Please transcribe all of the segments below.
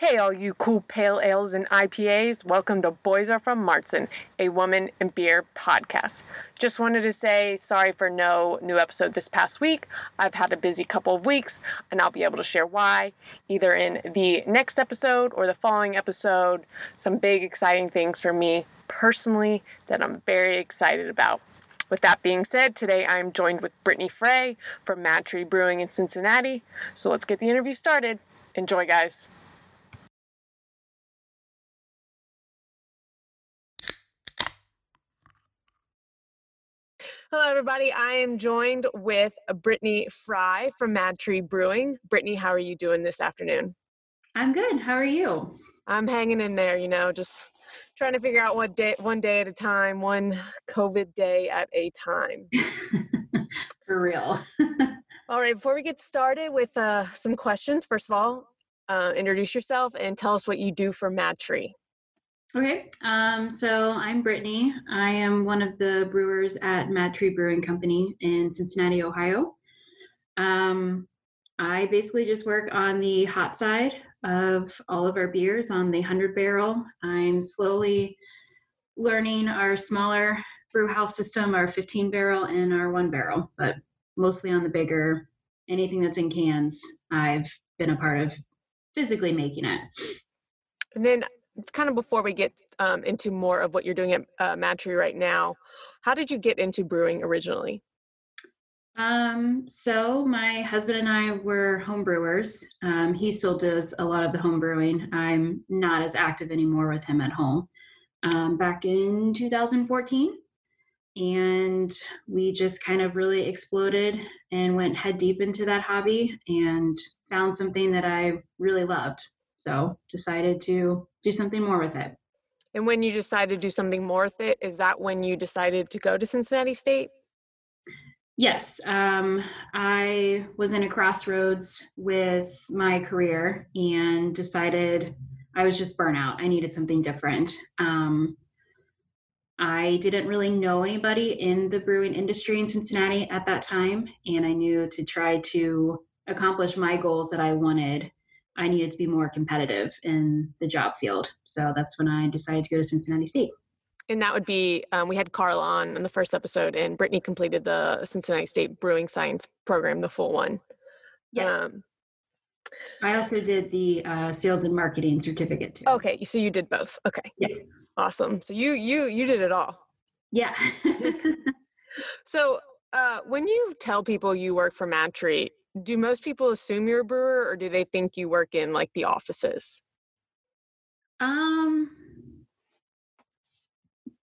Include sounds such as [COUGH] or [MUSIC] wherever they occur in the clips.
Hey, all you cool pale ales and IPAs, welcome to Boys Are From Martzen, a woman in beer podcast. Just wanted to say sorry for no new episode this past week. I've had a busy couple of weeks, and I'll be able to share why either in the next episode or the following episode. Some big, exciting things for me personally that I'm very excited about. With that being said, today I'm joined with Brittany Frey from Mad Tree Brewing in Cincinnati. So let's get the interview started. Enjoy, guys. Hello, everybody. I am joined with Brittany Fry from Mad Tree Brewing. Brittany, how are you doing this afternoon? I'm good. How are you? I'm hanging in there, you know, just trying to figure out what day, one day at a time, one COVID day at a time. [LAUGHS] For real. [LAUGHS] all right, before we get started with uh, some questions, first of all, uh, introduce yourself and tell us what you do for Mad Tree. Okay, um, so I'm Brittany. I am one of the brewers at Mad Tree Brewing Company in Cincinnati, Ohio. Um, I basically just work on the hot side of all of our beers on the 100 barrel. I'm slowly learning our smaller brew house system, our 15 barrel and our one barrel, but mostly on the bigger, anything that's in cans, I've been a part of physically making it. And then kind of before we get um, into more of what you're doing at uh, Mad Tree right now, how did you get into brewing originally? Um, so my husband and I were home brewers. Um, he still does a lot of the home brewing. I'm not as active anymore with him at home. Um, back in 2014, and we just kind of really exploded and went head deep into that hobby and found something that I really loved. So decided to do something more with it. And when you decided to do something more with it, is that when you decided to go to Cincinnati State? Yes, um, I was in a crossroads with my career and decided I was just burnout. I needed something different. Um, I didn't really know anybody in the brewing industry in Cincinnati at that time, and I knew to try to accomplish my goals that I wanted, I needed to be more competitive in the job field. So that's when I decided to go to Cincinnati State. And that would be, um, we had Carl on in the first episode, and Brittany completed the Cincinnati State Brewing Science program, the full one. Yes. Um, I also did the uh, sales and marketing certificate too. Okay, so you did both. Okay. Yeah. Awesome. So you you you did it all. Yeah. [LAUGHS] so uh, when you tell people you work for Mad Tree, do most people assume you're a brewer or do they think you work in like the offices? Um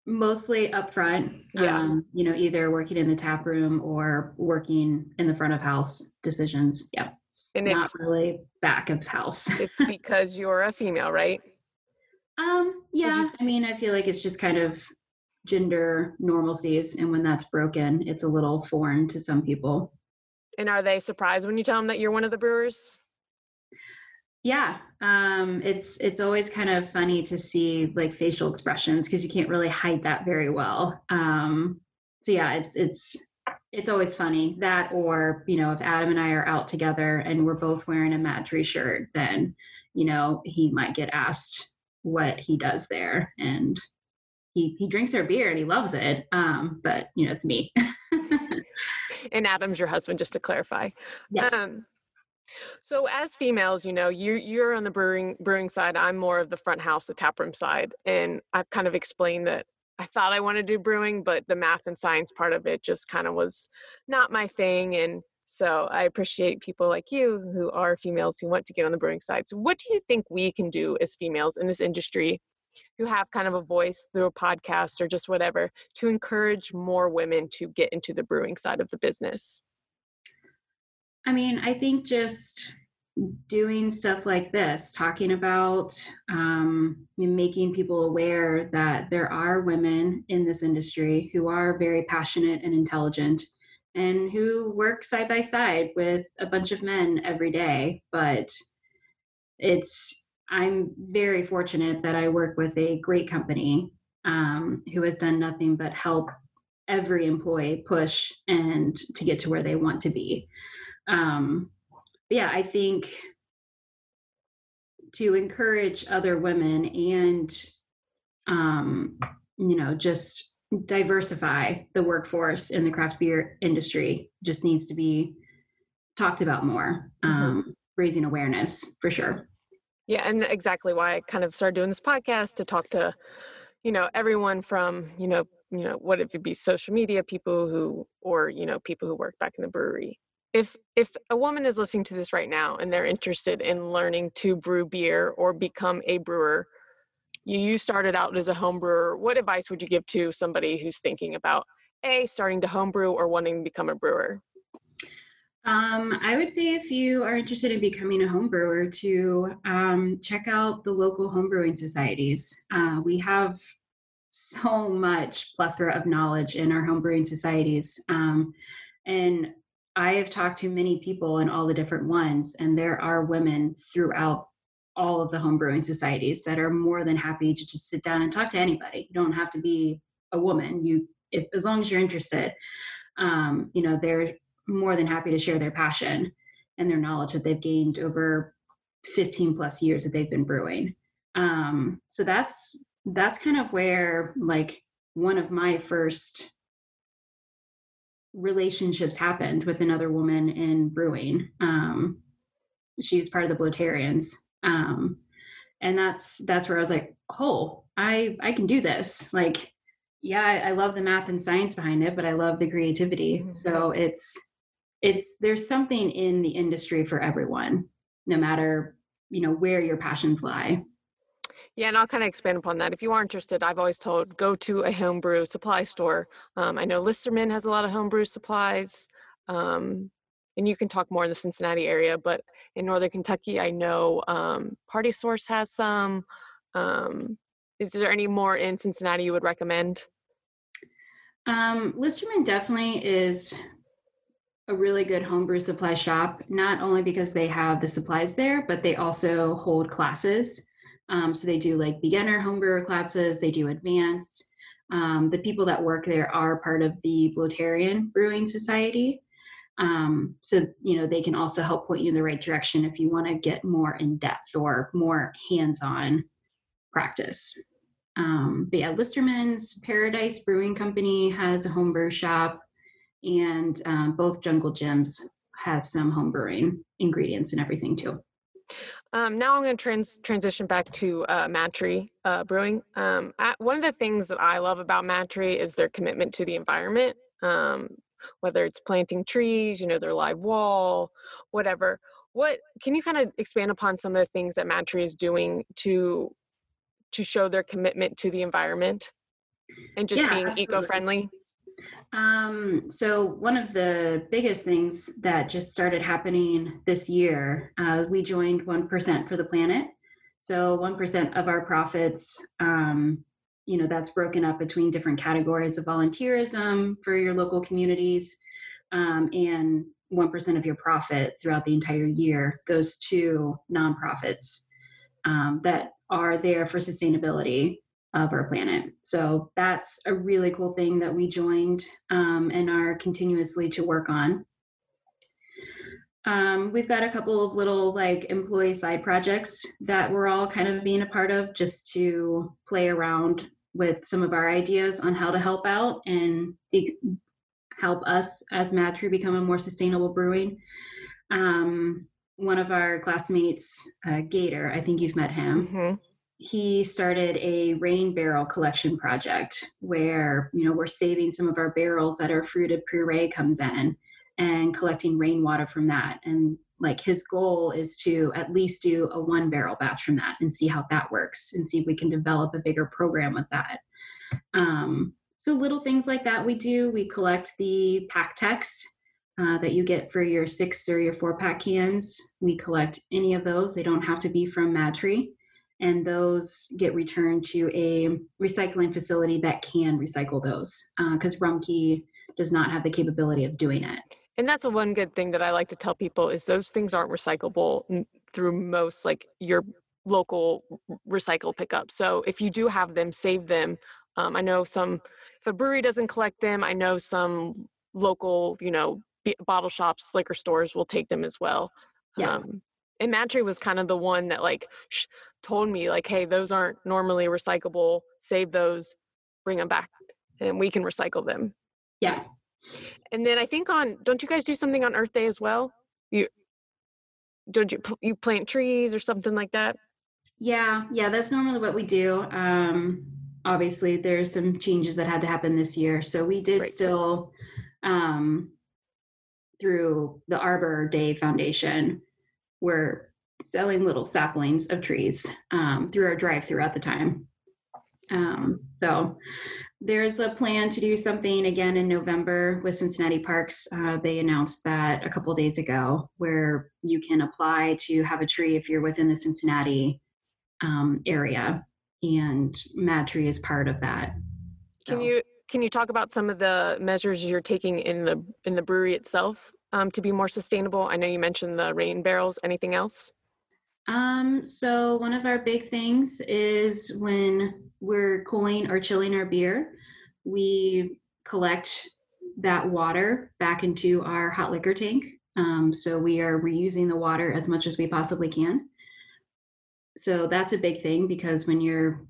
mostly up front. Yeah. Um, you know, either working in the tap room or working in the front of house decisions. Yeah. And Not it's really back of house. [LAUGHS] it's because you're a female, right? um, yeah. I mean, I feel like it's just kind of gender normalcies and when that's broken, it's a little foreign to some people. And are they surprised when you tell them that you're one of the brewers? Yeah, um, it's it's always kind of funny to see like facial expressions because you can't really hide that very well. Um, so yeah, it's it's it's always funny that or you know if Adam and I are out together and we're both wearing a Mad Tree shirt, then you know he might get asked what he does there, and he he drinks our beer and he loves it. Um, but you know it's me. [LAUGHS] and Adam's your husband, just to clarify. Yes. Um, so as females, you know, you you're on the brewing brewing side. I'm more of the front house, the taproom side, and I've kind of explained that I thought I wanted to do brewing, but the math and science part of it just kind of was not my thing. And so I appreciate people like you who are females who want to get on the brewing side. So what do you think we can do as females in this industry who have kind of a voice through a podcast or just whatever to encourage more women to get into the brewing side of the business? I mean, I think just doing stuff like this, talking about um, making people aware that there are women in this industry who are very passionate and intelligent and who work side by side with a bunch of men every day. But it's, I'm very fortunate that I work with a great company um, who has done nothing but help every employee push and to get to where they want to be um yeah i think to encourage other women and um, you know just diversify the workforce in the craft beer industry just needs to be talked about more mm-hmm. um, raising awareness for sure yeah and exactly why i kind of started doing this podcast to talk to you know everyone from you know you know what if it be social media people who or you know people who work back in the brewery. If if a woman is listening to this right now and they're interested in learning to brew beer or become a brewer you you started out as a home brewer what advice would you give to somebody who's thinking about a starting to homebrew or wanting to become a brewer um, I would say if you are interested in becoming a home brewer, to um, check out the local homebrewing societies. Uh, we have so much plethora of knowledge in our homebrewing societies. Um, and I have talked to many people in all the different ones, and there are women throughout all of the homebrewing societies that are more than happy to just sit down and talk to anybody. You don't have to be a woman. You, if, as long as you're interested, um, you know, they're more than happy to share their passion and their knowledge that they've gained over 15 plus years that they've been brewing. Um, so that's that's kind of where like one of my first relationships happened with another woman in brewing. Um, she was part of the Bloatarians. Um, and that's that's where I was like, oh, I I can do this. Like, yeah, I, I love the math and science behind it, but I love the creativity. Mm-hmm. So it's it's there's something in the industry for everyone, no matter you know where your passions lie. Yeah, and I'll kind of expand upon that. If you are interested, I've always told go to a homebrew supply store. Um, I know Listermann has a lot of homebrew supplies, um, and you can talk more in the Cincinnati area. But in Northern Kentucky, I know um, Party Source has some. Um, is there any more in Cincinnati you would recommend? Um, Listermann definitely is a really good homebrew supply shop, not only because they have the supplies there, but they also hold classes. Um, so they do like beginner homebrewer classes, they do advanced. Um, the people that work there are part of the Bloatarian Brewing Society. Um, so, you know, they can also help point you in the right direction if you want to get more in depth or more hands on practice. Um, but yeah, Listermann's Paradise Brewing Company has a homebrew shop and um, both Jungle Jim's has some home brewing ingredients and everything too. Um, now I'm going to trans- transition back to uh, MadTree uh, Brewing. Um, one of the things that I love about MadTree is their commitment to the environment, um, whether it's planting trees, you know, their live wall, whatever. What can you kind of expand upon some of the things that MadTree is doing to to show their commitment to the environment and just yeah, being eco-friendly? Um, so one of the biggest things that just started happening this year, uh, we joined 1% for the planet. So 1% of our profits, um, you know, that's broken up between different categories of volunteerism for your local communities. Um, and 1% of your profit throughout the entire year goes to nonprofits um, that are there for sustainability of our planet. So that's a really cool thing that we joined um, and are continuously to work on. Um, we've got a couple of little like employee side projects that we're all kind of being a part of just to play around with some of our ideas on how to help out and be, help us as MadTree become a more sustainable brewing. Um, one of our classmates, uh, Gator, I think you've met him. Mm-hmm he started a rain barrel collection project where you know we're saving some of our barrels that our fruited puree comes in and collecting rainwater from that. And like his goal is to at least do a one barrel batch from that and see how that works and see if we can develop a bigger program with that. Um, so little things like that we do we collect the PakTechs uh, that you get for your six or your four pack cans. We collect any of those. They don't have to be from MadTree and those get returned to a recycling facility that can recycle those because uh, Rumpke does not have the capability of doing it. And that's a one good thing that I like to tell people is those things aren't recyclable through most like your local recycle pickup. So if you do have them, save them. Um, I know some if a brewery doesn't collect them, I know some local, you know, bottle shops, liquor stores will take them as well. Yeah. Um, and MadTree was kind of the one that like sh- told me like, hey, those aren't normally recyclable. Save those, bring them back, and we can recycle them. Yeah. And then I think on don't you guys do something on Earth Day as well? You don't you you plant trees or something like that? Yeah, yeah, that's normally what we do. Um, obviously, there's some changes that had to happen this year, so we did right. still um, through the Arbor Day Foundation. We're selling little saplings of trees um, through our drive-through at the time. Um, so there's the plan to do something again in November with Cincinnati Parks. Uh, they announced that a couple days ago, where you can apply to have a tree if you're within the Cincinnati um, area, and MadTree is part of that. So. Can you can you talk about some of the measures you're taking in the in the brewery itself um, to be more sustainable? I know you mentioned the rain barrels. Anything else? Um, so one of our big things is when we're cooling or chilling our beer, we collect that water back into our hot liquor tank. Um, so we are reusing the water as much as we possibly can. So that's a big thing because when you're,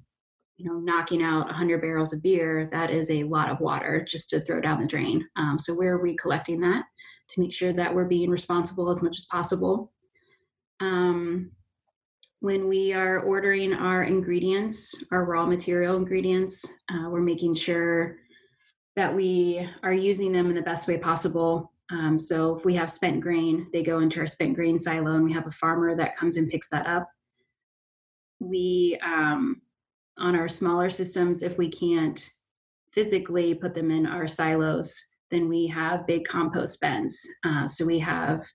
you know, knocking out 100 barrels of beer, that is a lot of water just to throw down the drain. Um, so we're recollecting that to make sure that we're being responsible as much as possible. Um, when we are ordering our ingredients, our raw material ingredients, uh, we're making sure that we are using them in the best way possible. Um, so if we have spent grain, they go into our spent grain silo, and we have a farmer that comes and picks that up. We, um, on our smaller systems, if we can't physically put them in our silos, then we have big compost bins. Uh, so we have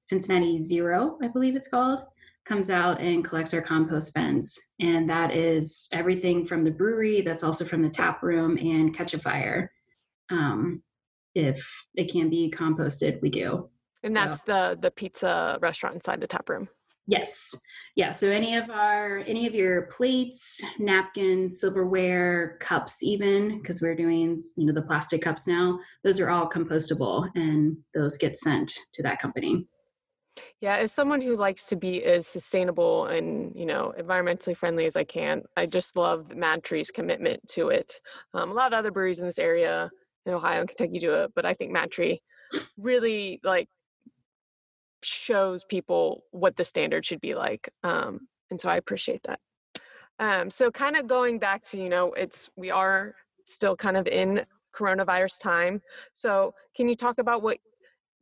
Cincinnati Zero, I believe it's called comes out and collects our compost bins. And that is everything from the brewery, that's also from the tap room and catch a fire. Um, if it can be composted, we do. And so, that's the the pizza restaurant inside the tap room. Yes. Yeah. So any of our any of your plates, napkins, silverware, cups, even because we're doing you know the plastic cups now, those are all compostable and those get sent to that company. Yeah, as someone who likes to be as sustainable and you know environmentally friendly as I can, I just love MadTree's commitment to it. Um, a lot of other breweries in this area in Ohio and Kentucky do it, but I think MadTree really like shows people what the standard should be like, um, and so I appreciate that. Um, so, kind of going back to you know, it's we are still kind of in coronavirus time. So, can you talk about what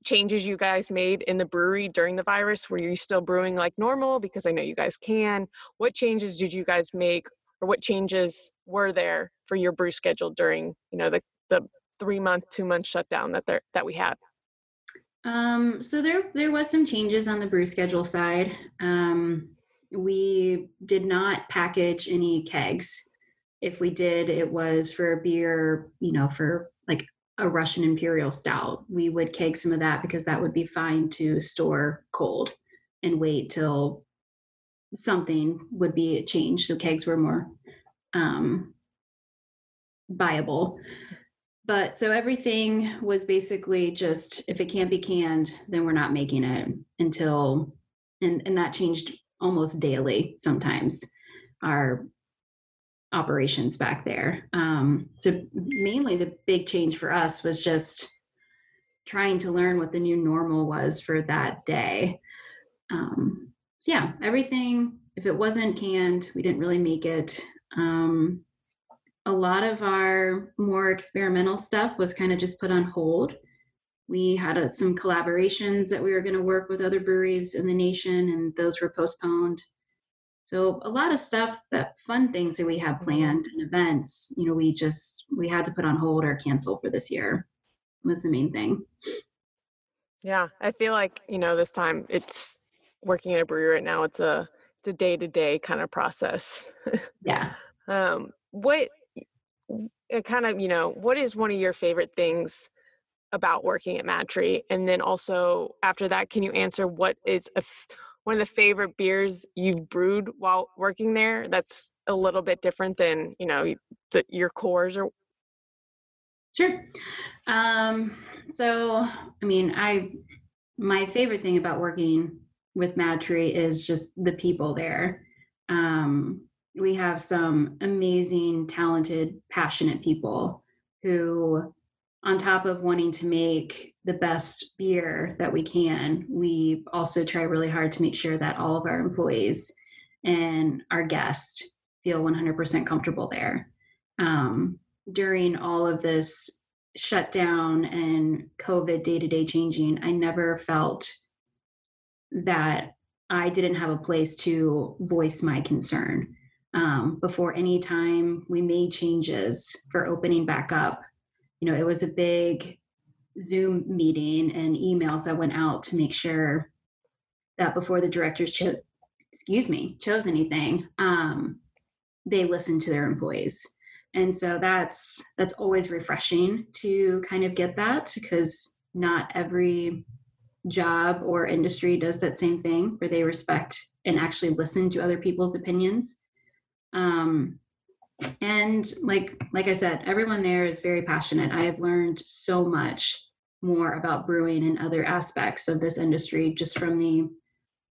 changes you guys made in the brewery during the virus? Were you still brewing like normal? Because I know you guys can. What changes did you guys make, or what changes were there for your brew schedule during you know the the three month, two month shutdown that there that we had? Um, so there there was some changes on the brew schedule side. Um, we did not package any kegs. If we did, it was for a beer, you know, for like a Russian Imperial Stout. We would keg some of that because that would be fine to store cold and wait till something would be changed. So kegs were more um, viable. But so everything was basically just if it can't be canned, then we're not making it until, and, and that changed almost daily sometimes. Our operations back there. Um, so mainly the big change for us was just trying to learn what the new normal was for that day. Um, so yeah, everything. If it wasn't canned, we didn't really make it. Um, a lot of our more experimental stuff was kind of just put on hold. We had a, some collaborations that we were going to work with other breweries in the nation, and those were postponed. So a lot of stuff that fun things that we have mm-hmm. planned and events, you know, we just we had to put on hold or cancel for this year was the main thing. Yeah, I feel like, you know, this time it's working at a brewery right now, it's a it's a day-to-day kind of process. Yeah. [LAUGHS] um what kind of, you know, what is one of your favorite things about working at MadTree? And then also after that, can you answer what is a one of the favorite beers you've brewed while working there that's a little bit different than you know the, your cores or sure um so i mean i my favorite thing about working with MadTree is just the people there. Um, we have some amazing, talented, passionate people who, on top of wanting to make the best beer that we can, we also try really hard to make sure that all of our employees and our guests feel 100% comfortable there. Um, during all of this shutdown and COVID day to day changing, I never felt that I didn't have a place to voice my concern. Um, before any time we made changes for opening back up, you know, it was a big Zoom meeting and emails that went out to make sure that before the directors chose, excuse me, chose anything, um, they listened to their employees. And so that's that's always refreshing to kind of get that because not every job or industry does that same thing where they respect and actually listen to other people's opinions um, and like like i said everyone there is very passionate. I have learned so much more about brewing and other aspects of this industry just from the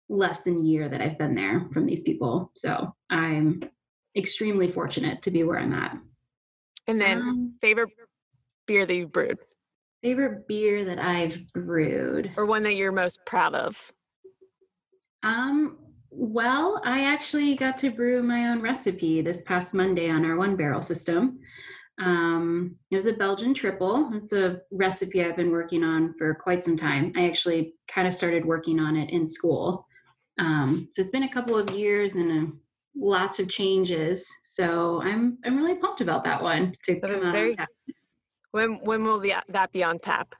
less than year that i've been there from these people. So i'm extremely fortunate to be where i'm at. And then um, favorite beer that you've brewed? Favorite beer that I've brewed, or one that you're most proud of? Um, well, I actually got to brew my own recipe this past Monday on our one barrel system. Um, it was a Belgian triple. It's a recipe I've been working on for quite some time. I actually kind of started working on it in school. Um, so it's been a couple of years and uh, lots of changes. So I'm I'm really pumped about that one to that come out. Very, when when will the, that be on tap?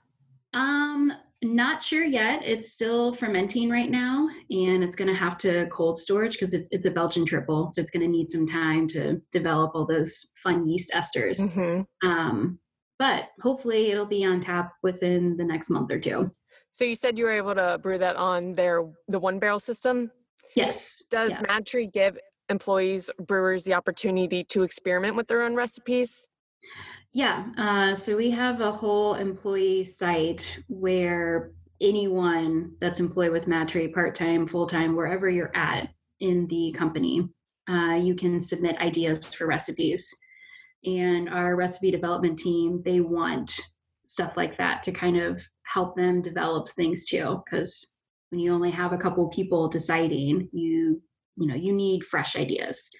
Um, not sure yet. It's still fermenting right now, and it's going to have to cold storage because it's it's a Belgian triple, so it's going to need some time to develop all those fun yeast esters. Mm-hmm. Um, but hopefully, it'll be on tap within the next month or two. So you said you were able to brew that on their the one barrel system. Yes. Does yeah. MadTree give employees brewers the opportunity to experiment with their own recipes? Yeah. Uh, so we have a whole employee site where anyone that's employed with MadTree, part time, full time, wherever you're at in the company, uh, you can submit ideas for recipes. And our recipe development team, they want stuff like that to kind of help them develop things too. Because when you only have a couple people deciding, you you know you need fresh ideas.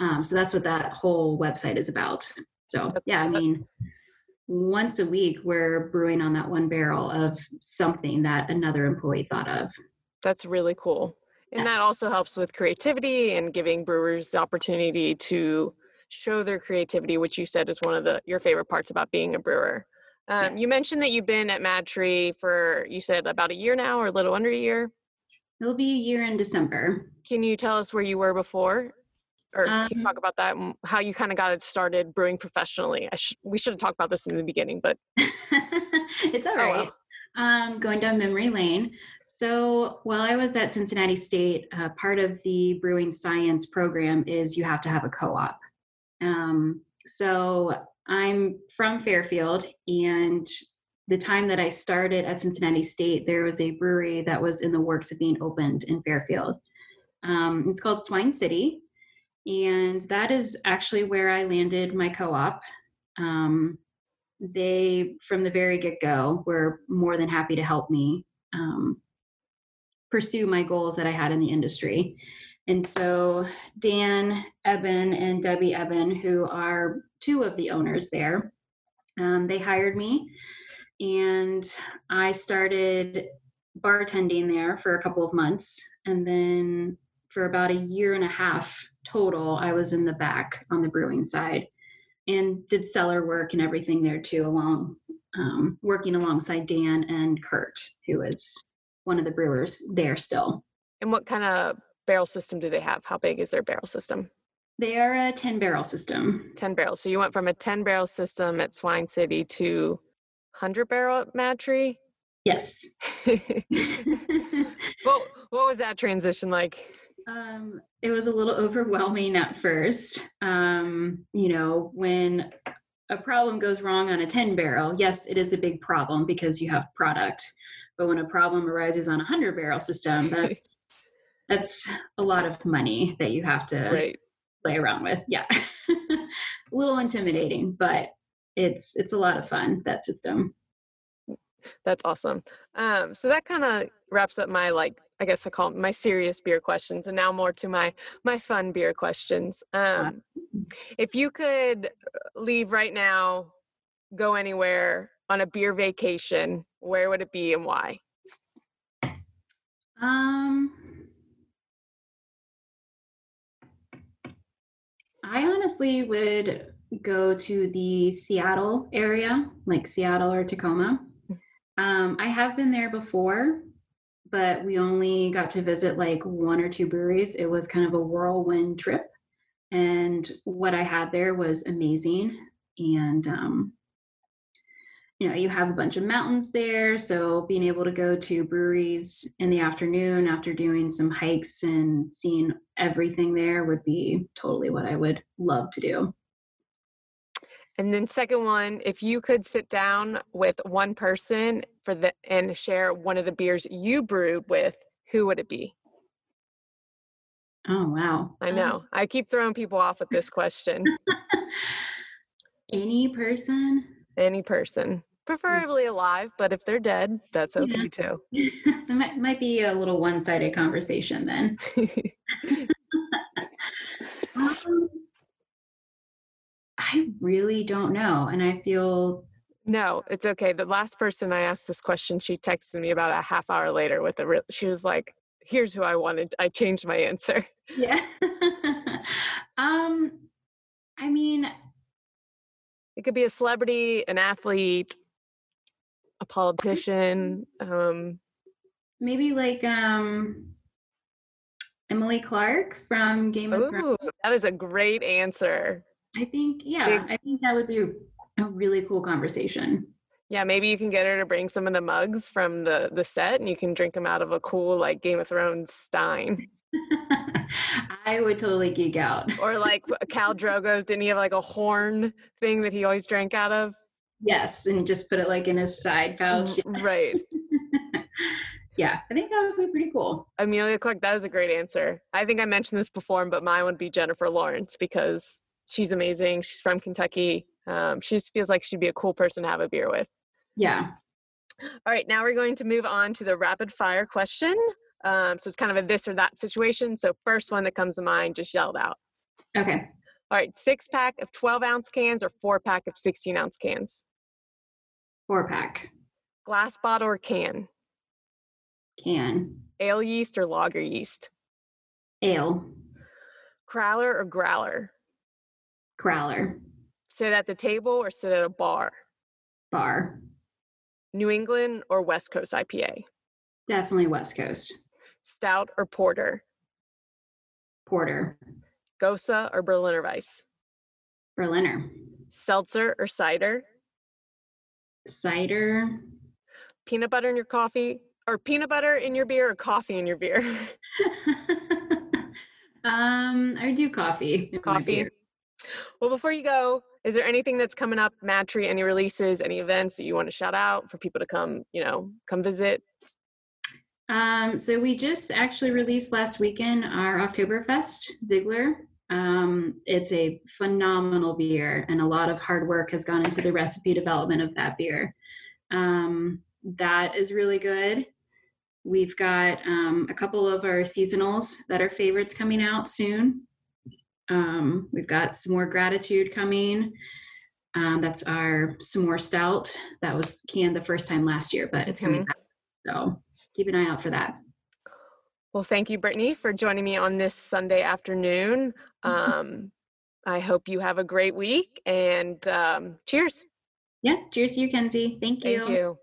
Um, so that's what that whole website is about. So yeah, I mean, once a week we're brewing on that one barrel of something that another employee thought of. That's really cool. And yeah. that also helps with creativity and giving brewers the opportunity to show their creativity, which you said is one of the your favorite parts about being a brewer. Um, yeah. You mentioned that you've been at MadTree for you said about a year now, or a little under a year. It'll be a year in December. Can you tell us where you were before? Or um, can you talk about that how you kind of got it started brewing professionally? I sh- we should have talked about this in the beginning but [LAUGHS] it's all right. Oh, well. um, going down memory lane. So while i was at cincinnati state uh, part of the brewing science program is you have to have a co-op. Um, so i'm from fairfield and the time that i started at cincinnati state there was a brewery that was in the works of being opened in fairfield. Um, it's called swine city and that is actually where I landed my co op. Um, they, from the very get go, were more than happy to help me um, pursue my goals that I had in the industry. And so, Dan Eben and Debbie Eben, who are two of the owners there, um, they hired me and I started bartending there for a couple of months. And then for about a year and a half total, I was in the back on the brewing side and did cellar work and everything there too, along um, working alongside Dan and Kurt, who is one of the brewers there still. And what kind of barrel system do they have? How big is their barrel system? They are a 10 barrel system. 10 barrels. So you went from a 10 barrel system at Swine City to 100 barrel at MadTree? Yes. [LAUGHS] [LAUGHS] well, what was that transition like? Um, it was a little [LAUGHS] overwhelming at first. Um, you know, when a problem goes wrong on a 10 barrel, yes, it is a big problem because you have product. But when a problem arises on a hundred barrel system, [LAUGHS] that's that's a lot of money that you have to Right. play around with. Yeah. [LAUGHS] a little intimidating, but it's it's a lot of fun, that system. That's awesome. Um, so that kind of wraps up my like I guess I call my serious beer questions, and now more to my my fun beer questions. Um, if you could uh, leave right now, go anywhere on a beer vacation, where would it be and why? Um I honestly would go to the Seattle area, like Seattle or Tacoma. Um, I have been there before, but we only got to visit like one or two breweries. It was kind of a whirlwind trip. And what I had there was amazing. And, um, you know, you have a bunch of mountains there. So being able to go to breweries in the afternoon after doing some hikes and seeing everything there would be totally what I would love to do. And then second one, if you could sit down with one person for the and share one of the beers you brewed with, who would it be? Oh, wow. I Um, know. I keep throwing people off with this question. [LAUGHS] Any person? Any person, preferably alive, but if they're dead, that's Yeah. okay too. [LAUGHS] it might, might be a little one sided conversation then. [LAUGHS] Um, I really don't know. And I feel, no, it's okay. The last person I asked this question, she texted me about a half hour later with a. Re- she was like, "Here's who I wanted." I changed my answer. yeah. [LAUGHS] um, I mean, It could be a celebrity, an athlete, a politician. Um, maybe like um Emily Clarke from Game of Thrones. that is a great answer. I think, yeah, I think that would be a really cool conversation. Yeah, maybe you can get her to bring some of the mugs from the the set, and you can drink them out of a cool like Game of Thrones stein. [LAUGHS] I would totally geek out. Or like [LAUGHS] Khal Drogo's, didn't he have like a horn thing that he always drank out of? Yes, and just put it like in his side pouch. Mm, right. [LAUGHS] yeah, I think that would be pretty cool. Emilia Clarke, that was a great answer. I think I mentioned this before, but mine would be Jennifer Lawrence because she's amazing. She's from Kentucky. Um, she just feels like she'd be a cool person to have a beer with. Yeah. All right, now we're going to move on to the rapid fire question. Um, so it's kind of a this or that situation. So first one that comes to mind, just yelled out. Okay. All right, six pack of 12 ounce cans or four pack of 16 ounce cans? Four pack. Glass bottle or can? Can. Ale yeast or lager yeast? Ale. Crowler or growler? Crowler. Sit at the table or sit at a bar? Bar. New England or West Coast IPA? Definitely West Coast. Stout or porter? Porter. Gose or Berliner Weisse? Berliner. Seltzer or cider? Cider. Peanut butter in your coffee? Or peanut butter in your beer or coffee in your beer? [LAUGHS] [LAUGHS] um, I do coffee. coffee. Well, before you go, is there anything that's coming up, MadTree, any releases, any events that you want to shout out for people to come, you know, come visit? Um, so we just actually released last weekend our Oktoberfest Ziegler. Um, it's a phenomenal beer, and a lot of hard work has gone into the recipe development of that beer. Um, that is really good. We've got um, a couple of our seasonals that are favorites coming out soon. Um, we've got some more gratitude coming. Um, that's our s'more stout that was canned the first time last year, but it's coming Mhm. back. So keep an eye out for that. Well, thank you, Brittany, for joining me on this Sunday afternoon. [LAUGHS] Um, I hope you have a great week and um, cheers. Yeah. Cheers to you, Kenzie. Thank you. Thank you.